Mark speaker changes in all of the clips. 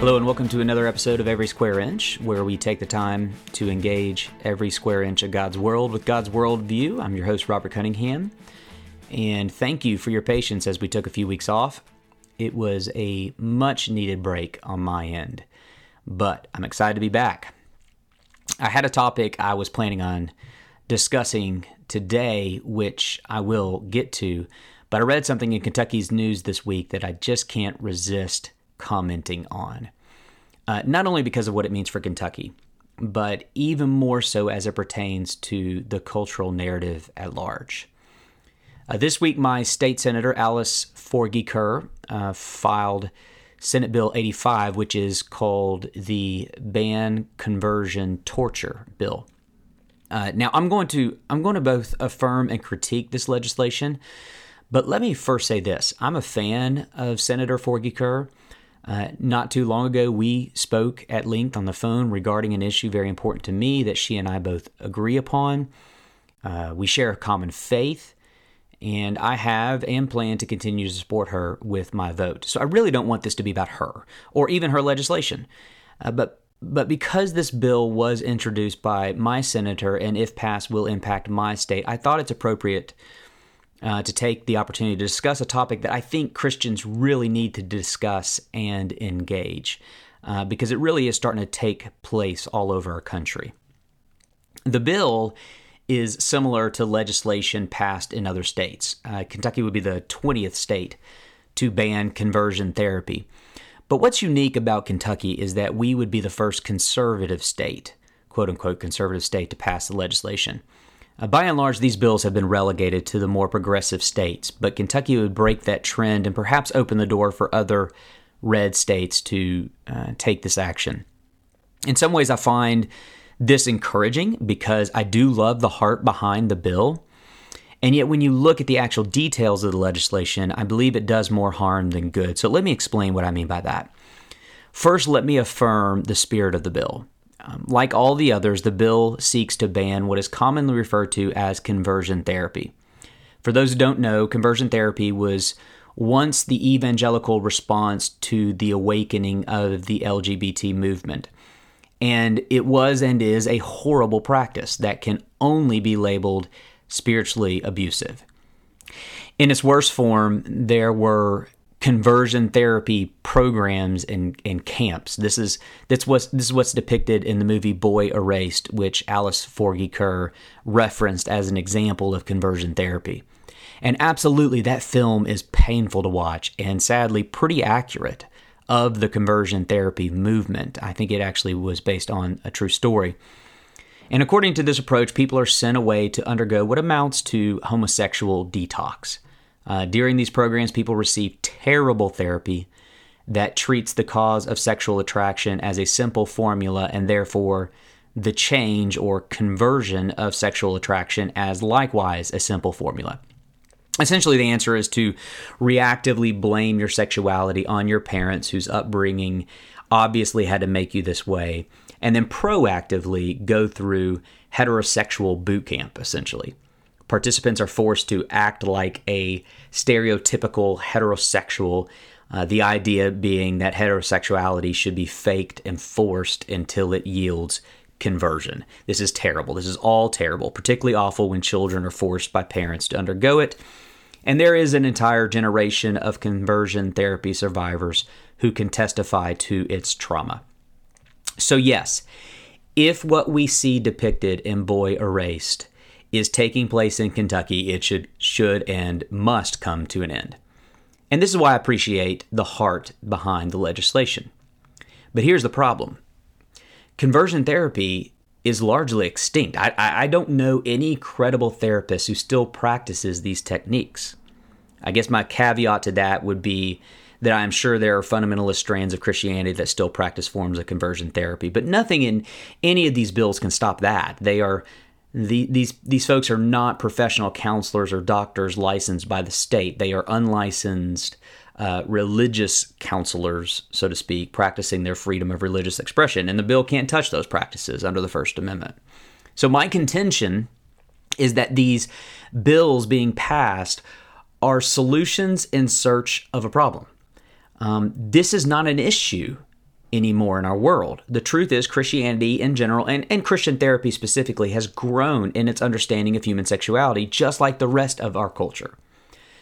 Speaker 1: Hello, and welcome to another episode of Every Square Inch, where we take the time to engage every square inch of God's world with God's worldview. I'm your host, Robert Cunningham, and thank you for your patience as we took a few weeks off. It was a much needed break on my end, but I'm excited to be back. I had a topic I was planning on discussing today, which I will get to, but I read something in Kentucky's news this week that I just can't resist commenting on. Uh, not only because of what it means for Kentucky, but even more so as it pertains to the cultural narrative at large. Uh, this week, my state senator, Alice Forgy Kerr, uh, filed Senate Bill 85, which is called the Ban Conversion Torture Bill. Uh, now, I'm going to I'm going to both affirm and critique this legislation, but let me first say this: I'm a fan of Senator Forgy Kerr. Uh, not too long ago, we spoke at length on the phone regarding an issue very important to me that she and I both agree upon. Uh, we share a common faith, and I have and plan to continue to support her with my vote. So I really don't want this to be about her or even her legislation. Uh, but but because this bill was introduced by my senator and if passed will impact my state, I thought it's appropriate uh, to take the opportunity to discuss a topic that I think Christians really need to discuss and engage uh, because it really is starting to take place all over our country. The bill is similar to legislation passed in other states. Uh, Kentucky would be the 20th state to ban conversion therapy. But what's unique about Kentucky is that we would be the first conservative state, quote unquote, conservative state to pass the legislation. Uh, by and large, these bills have been relegated to the more progressive states, but Kentucky would break that trend and perhaps open the door for other red states to uh, take this action. In some ways, I find this encouraging because I do love the heart behind the bill. And yet, when you look at the actual details of the legislation, I believe it does more harm than good. So, let me explain what I mean by that. First, let me affirm the spirit of the bill. Um, like all the others, the bill seeks to ban what is commonly referred to as conversion therapy. For those who don't know, conversion therapy was once the evangelical response to the awakening of the LGBT movement. And it was and is a horrible practice that can only be labeled spiritually abusive. In its worst form, there were conversion therapy programs and, and camps. This is that's what's this is what's depicted in the movie Boy Erased, which Alice Forgy Kerr referenced as an example of conversion therapy. And absolutely that film is painful to watch and sadly pretty accurate of the conversion therapy movement. I think it actually was based on a true story. And according to this approach, people are sent away to undergo what amounts to homosexual detox. Uh, during these programs, people receive terrible therapy that treats the cause of sexual attraction as a simple formula and therefore the change or conversion of sexual attraction as likewise a simple formula. Essentially, the answer is to reactively blame your sexuality on your parents whose upbringing obviously had to make you this way, and then proactively go through heterosexual boot camp, essentially participants are forced to act like a stereotypical heterosexual. Uh, the idea being that heterosexuality should be faked and forced until it yields conversion. This is terrible. This is all terrible, particularly awful when children are forced by parents to undergo it. And there is an entire generation of conversion therapy survivors who can testify to its trauma. So, yes, if what we see depicted in Boy Erased is taking place in Kentucky, it should should and must come to an end. And this is why I appreciate the heart behind the legislation. But here's the problem. Conversion therapy is largely extinct. I, I, don't know any credible therapist who still practices these techniques. I guess my caveat to that would be that I'm sure there are fundamentalist strands of Christianity that still practice forms of conversion therapy, but nothing in any of these bills can stop that. They are the, these these folks are not professional counselors or doctors licensed by the state. They are unlicensed uh, religious counselors, so to speak, practicing their freedom of religious expression, and the bill can't touch those practices under the First Amendment. So my contention is that these bills being passed are solutions in search of a problem. Um, this is not an issue anymore in our world. The truth is, Christianity in general, and, and Christian therapy specifically, has grown in its understanding of human sexuality, just like the rest of our culture.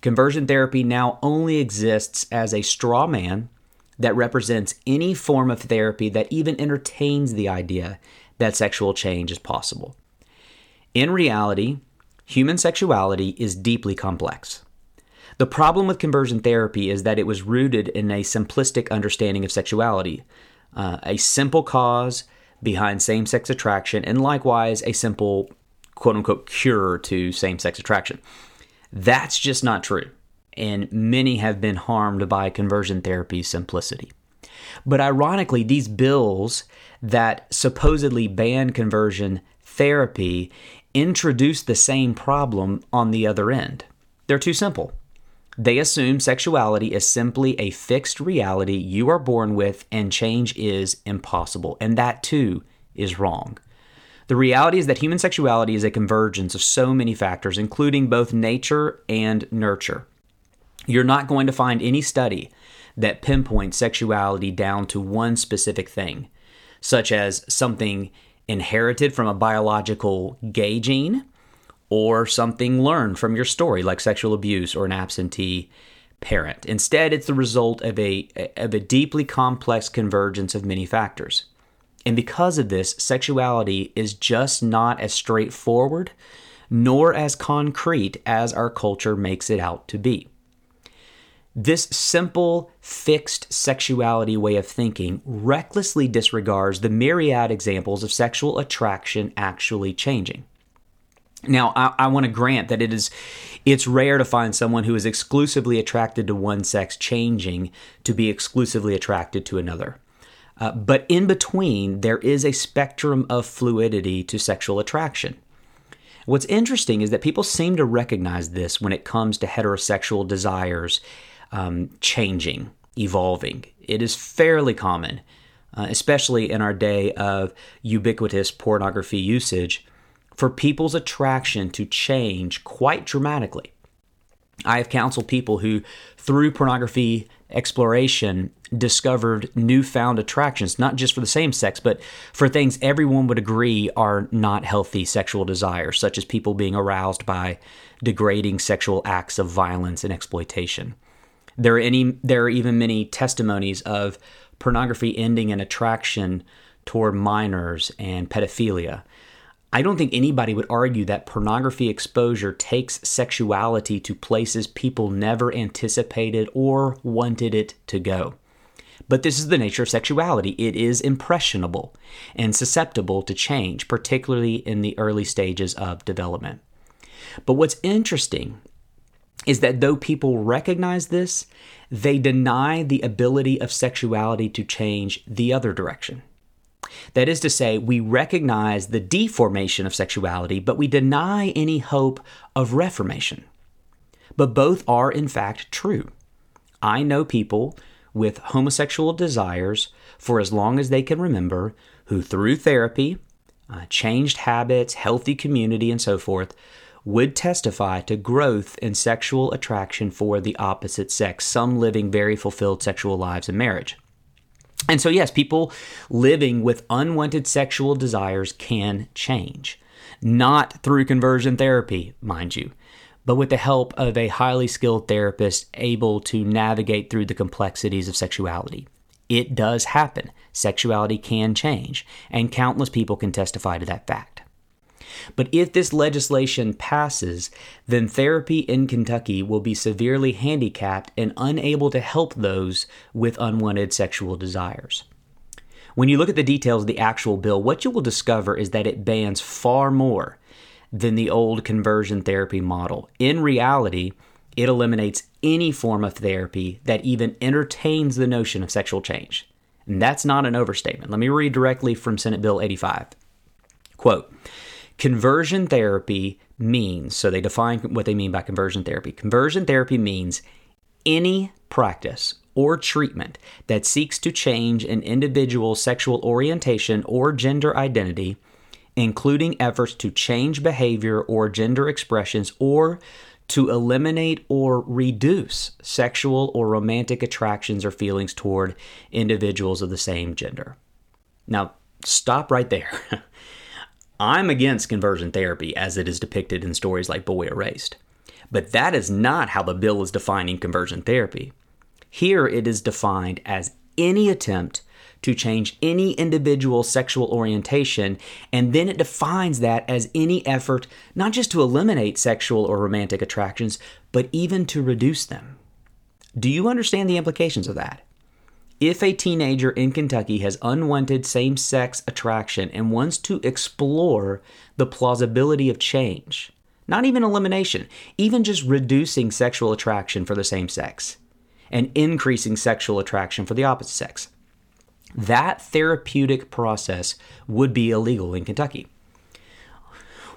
Speaker 1: Conversion therapy now only exists as a straw man that represents any form of therapy that even entertains the idea that sexual change is possible. In reality, human sexuality is deeply complex. The problem with conversion therapy is that it was rooted in a simplistic understanding of sexuality, uh, a simple cause behind same sex attraction, and likewise a simple quote unquote cure to same sex attraction. That's just not true, and many have been harmed by conversion therapy's simplicity. But ironically, these bills that supposedly ban conversion therapy introduce the same problem on the other end. They're too simple. They assume sexuality is simply a fixed reality you are born with and change is impossible. And that too is wrong. The reality is that human sexuality is a convergence of so many factors, including both nature and nurture. You're not going to find any study that pinpoints sexuality down to one specific thing, such as something inherited from a biological gay gene or something learned from your story, like sexual abuse or an absentee parent. Instead, it's the result of a, of a deeply complex convergence of many factors. And because of this, sexuality is just not as straightforward nor as concrete as our culture makes it out to be. This simple, fixed sexuality way of thinking recklessly disregards the myriad examples of sexual attraction actually changing. Now, I, I want to grant that it is it's rare to find someone who is exclusively attracted to one sex changing to be exclusively attracted to another. Uh, but in between, there is a spectrum of fluidity to sexual attraction. What's interesting is that people seem to recognize this when it comes to heterosexual desires um, changing, evolving. It is fairly common, uh, especially in our day of ubiquitous pornography usage, for people's attraction to change quite dramatically. I have counseled people who, through pornography exploration, discovered newfound attractions, not just for the same sex, but for things everyone would agree are not healthy sexual desires, such as people being aroused by degrading sexual acts of violence and exploitation. There are, any, there are even many testimonies of pornography ending in attraction toward minors and pedophilia. I don't think anybody would argue that pornography exposure takes sexuality to places people never anticipated or wanted it to go. But this is the nature of sexuality. It is impressionable and susceptible to change, particularly in the early stages of development. But what's interesting is that though people recognize this, they deny the ability of sexuality to change the other direction. That is to say, we recognize the deformation of sexuality, but we deny any hope of reformation. But both are, in fact, true. I know people with homosexual desires for as long as they can remember who, through therapy, uh, changed habits, healthy community, and so forth, would testify to growth in sexual attraction for the opposite sex, some living very fulfilled sexual lives in marriage. And so, yes, people living with unwanted sexual desires can change. Not through conversion therapy, mind you, but with the help of a highly skilled therapist able to navigate through the complexities of sexuality. It does happen. Sexuality can change, and countless people can testify to that fact. But if this legislation passes, then therapy in Kentucky will be severely handicapped and unable to help those with unwanted sexual desires. When you look at the details of the actual bill, what you will discover is that it bans far more than the old conversion therapy model. In reality, it eliminates any form of therapy that even entertains the notion of sexual change. And that's not an overstatement. Let me read directly from Senate Bill 85. Quote, Conversion therapy means, so they define what they mean by conversion therapy. Conversion therapy means any practice or treatment that seeks to change an individual's sexual orientation or gender identity, including efforts to change behavior or gender expressions or to eliminate or reduce sexual or romantic attractions or feelings toward individuals of the same gender. Now, stop right there. I'm against conversion therapy as it is depicted in stories like Boy Erased. But that is not how the bill is defining conversion therapy. Here it is defined as any attempt to change any individual's sexual orientation, and then it defines that as any effort not just to eliminate sexual or romantic attractions, but even to reduce them. Do you understand the implications of that? If a teenager in Kentucky has unwanted same sex attraction and wants to explore the plausibility of change, not even elimination, even just reducing sexual attraction for the same sex and increasing sexual attraction for the opposite sex, that therapeutic process would be illegal in Kentucky.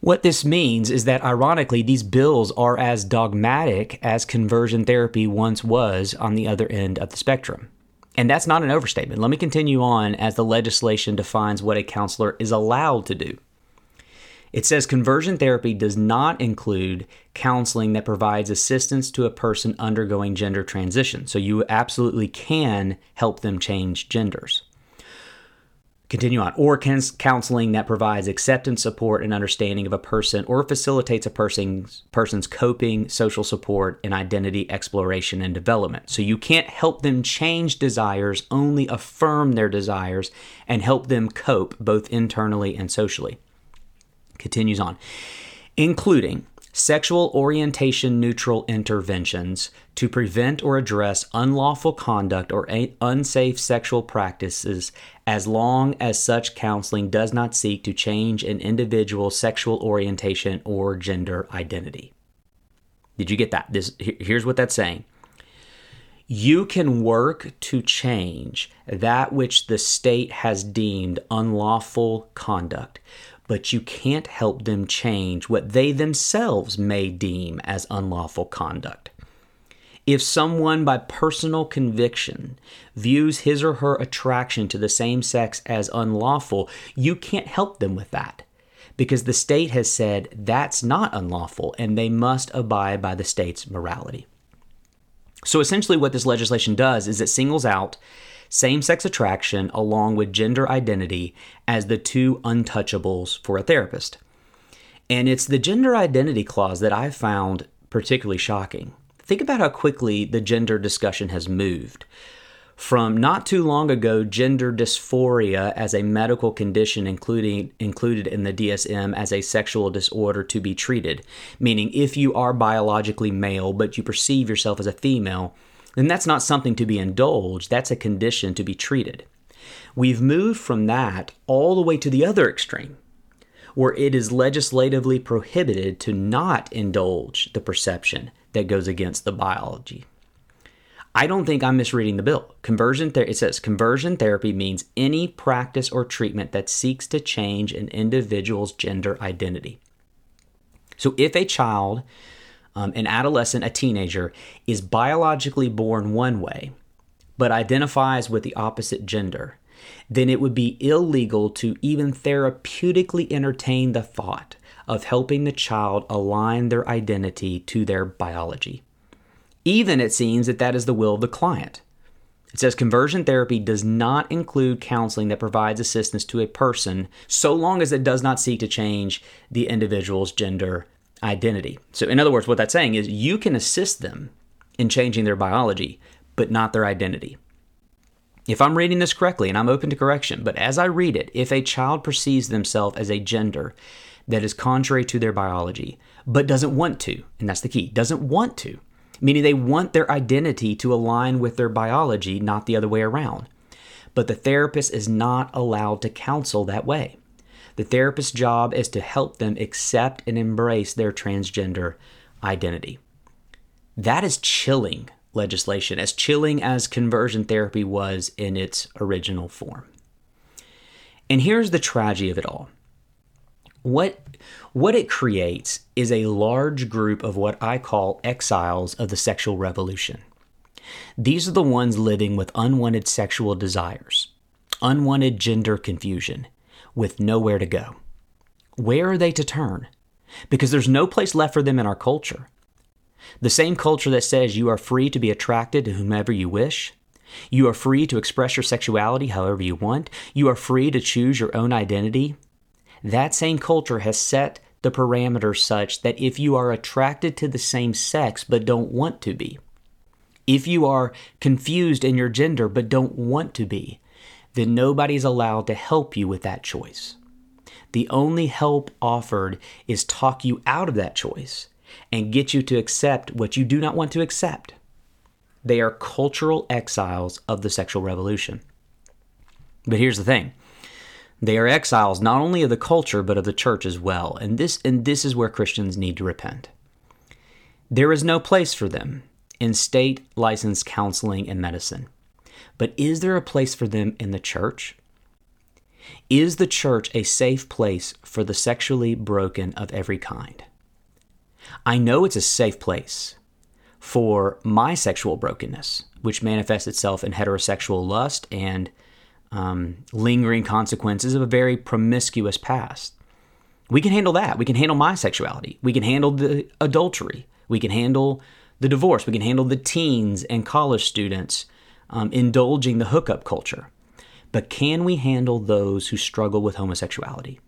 Speaker 1: What this means is that, ironically, these bills are as dogmatic as conversion therapy once was on the other end of the spectrum. And that's not an overstatement. Let me continue on as the legislation defines what a counselor is allowed to do. It says conversion therapy does not include counseling that provides assistance to a person undergoing gender transition. So you absolutely can help them change genders. Continue on. Or counseling that provides acceptance, support, and understanding of a person or facilitates a person's, person's coping, social support, and identity exploration and development. So you can't help them change desires, only affirm their desires and help them cope both internally and socially. Continues on. Including sexual orientation neutral interventions to prevent or address unlawful conduct or unsafe sexual practices as long as such counseling does not seek to change an individual's sexual orientation or gender identity. Did you get that? This here's what that's saying. You can work to change that which the state has deemed unlawful conduct, but you can't help them change what they themselves may deem as unlawful conduct. If someone by personal conviction views his or her attraction to the same sex as unlawful, you can't help them with that because the state has said that's not unlawful and they must abide by the state's morality. So essentially, what this legislation does is it singles out same sex attraction along with gender identity as the two untouchables for a therapist. And it's the gender identity clause that I found particularly shocking. Think about how quickly the gender discussion has moved. From not too long ago, gender dysphoria as a medical condition including, included in the DSM as a sexual disorder to be treated, meaning if you are biologically male but you perceive yourself as a female, then that's not something to be indulged, that's a condition to be treated. We've moved from that all the way to the other extreme, where it is legislatively prohibited to not indulge the perception that goes against the biology. I don't think I'm misreading the bill. Conversion ther- it says conversion therapy means any practice or treatment that seeks to change an individual's gender identity. So if a child um, an adolescent, a teenager, is biologically born one way, but identifies with the opposite gender, then it would be illegal to even therapeutically entertain the thought of helping the child align their identity to their biology. Even it seems that that is the will of the client. It says conversion therapy does not include counseling that provides assistance to a person so long as it does not seek to change the individual's gender identity. So, in other words, what that's saying is you can assist them in changing their biology, but not their identity. If I'm reading this correctly, and I'm open to correction, but as I read it, if a child perceives themselves as a gender that is contrary to their biology, but doesn't want to, and that's the key, doesn't want to, meaning they want their identity to align with their biology, not the other way around. But the therapist is not allowed to counsel that way. The therapist's job is to help them accept and embrace their transgender identity. That is chilling legislation, as chilling as conversion therapy was in its original form. And here's the tragedy of it all. What, what it creates is a large group of what I call exiles of the sexual revolution. These are the ones living with unwanted sexual desires, unwanted gender confusion, with nowhere to go. Where are they to turn? Because there's no place left for them in our culture. The same culture that says you are free to be attracted to whomever you wish. You are free to express your sexuality however you want. You are free to choose your own identity. That same culture has set the parameters such that if you are attracted to the same sex but don't want to be, if you are confused in your gender but don't want to be, then nobody's allowed to help you with that choice. The only help offered is talk you out of that choice and get you to accept what you do not want to accept. They are cultural exiles of the sexual revolution. But here's the thing they are exiles not only of the culture but of the church as well. And this and this is where Christians need to repent. There is no place for them in state licensed counseling and medicine. But is there a place for them in the church? Is the church a safe place for the sexually broken of every kind? I know it's a safe place for my sexual brokenness, which manifests itself in heterosexual lust and um, lingering consequences of a very promiscuous past. We can handle that. We can handle my sexuality. We can handle the adultery. We can handle the divorce. We can handle the teens and college students um, indulging the hookup culture. But can we handle those who struggle with homosexuality?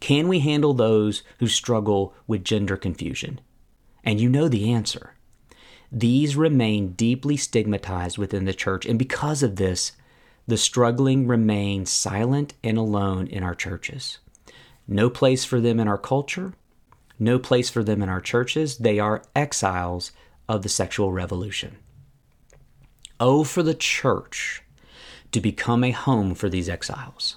Speaker 1: Can we handle those who struggle with gender confusion? And you know the answer. These remain deeply stigmatized within the church, and because of this, the struggling remain silent and alone in our churches. No place for them in our culture, no place for them in our churches. They are exiles of the sexual revolution. Oh, for the church to become a home for these exiles.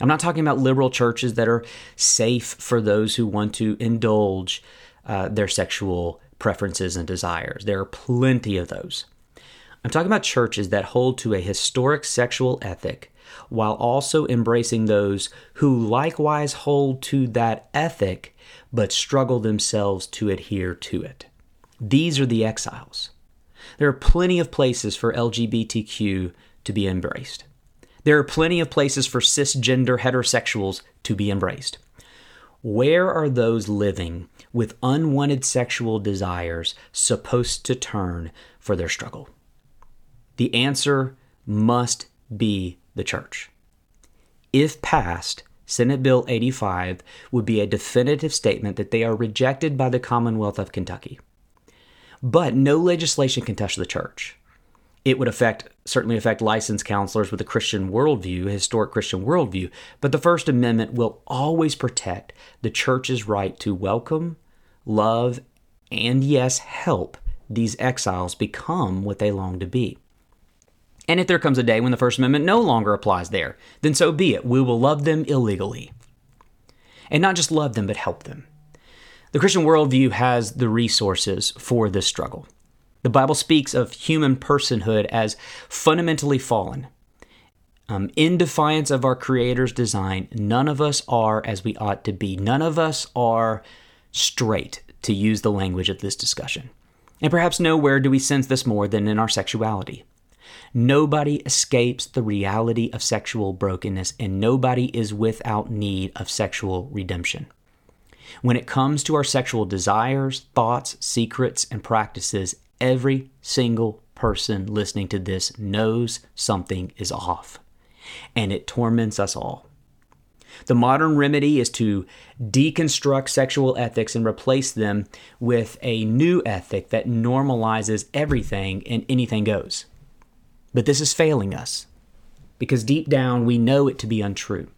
Speaker 1: I'm not talking about liberal churches that are safe for those who want to indulge uh, their sexual preferences and desires. There are plenty of those. I'm talking about churches that hold to a historic sexual ethic while also embracing those who likewise hold to that ethic but struggle themselves to adhere to it. These are the exiles. There are plenty of places for LGBTQ to be embraced. There are plenty of places for cisgender heterosexuals to be embraced. Where are those living with unwanted sexual desires supposed to turn for their struggle? The answer must be the church. If passed, Senate Bill 85 would be a definitive statement that they are rejected by the Commonwealth of Kentucky. But no legislation can touch the church. It would affect certainly affect licensed counselors with a Christian worldview, a historic Christian worldview, but the First Amendment will always protect the church's right to welcome, love, and yes, help these exiles become what they long to be. And if there comes a day when the First Amendment no longer applies there, then so be it. We will love them illegally. And not just love them, but help them. The Christian worldview has the resources for this struggle. The Bible speaks of human personhood as fundamentally fallen. Um, in defiance of our Creator's design, none of us are as we ought to be. None of us are straight, to use the language of this discussion. And perhaps nowhere do we sense this more than in our sexuality. Nobody escapes the reality of sexual brokenness, and nobody is without need of sexual redemption. When it comes to our sexual desires, thoughts, secrets, and practices, every single person listening to this knows something is off, and it torments us all. The modern remedy is to deconstruct sexual ethics and replace them with a new ethic that normalizes everything and anything goes. But this is failing us because deep down we know it to be untrue.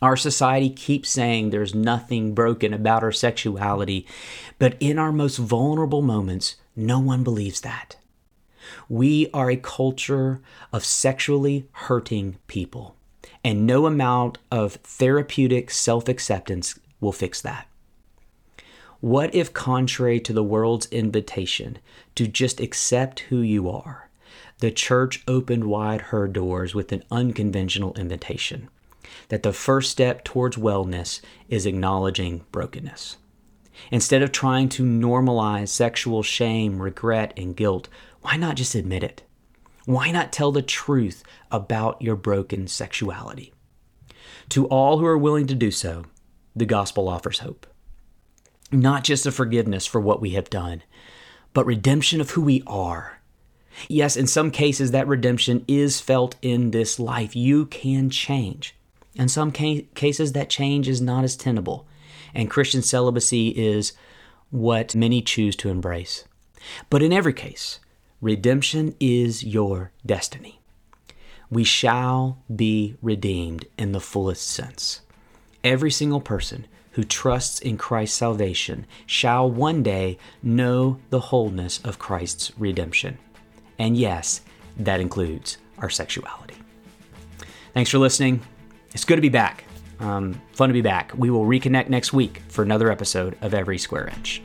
Speaker 1: Our society keeps saying there's nothing broken about our sexuality, but in our most vulnerable moments, no one believes that. We are a culture of sexually hurting people, and no amount of therapeutic self acceptance will fix that. What if, contrary to the world's invitation to just accept who you are, the church opened wide her doors with an unconventional invitation? that the first step towards wellness is acknowledging brokenness. Instead of trying to normalize sexual shame, regret, and guilt, why not just admit it? Why not tell the truth about your broken sexuality? To all who are willing to do so, the gospel offers hope. Not just a forgiveness for what we have done, but redemption of who we are. Yes, in some cases, that redemption is felt in this life. You can change. In some ca- cases, that change is not as tenable, and Christian celibacy is what many choose to embrace. But in every case, redemption is your destiny. We shall be redeemed in the fullest sense. Every single person who trusts in Christ's salvation shall one day know the wholeness of Christ's redemption. And yes, that includes our sexuality. Thanks for listening. It's good to be back. Um, fun to be back. We will reconnect next week for another episode of Every Square Inch.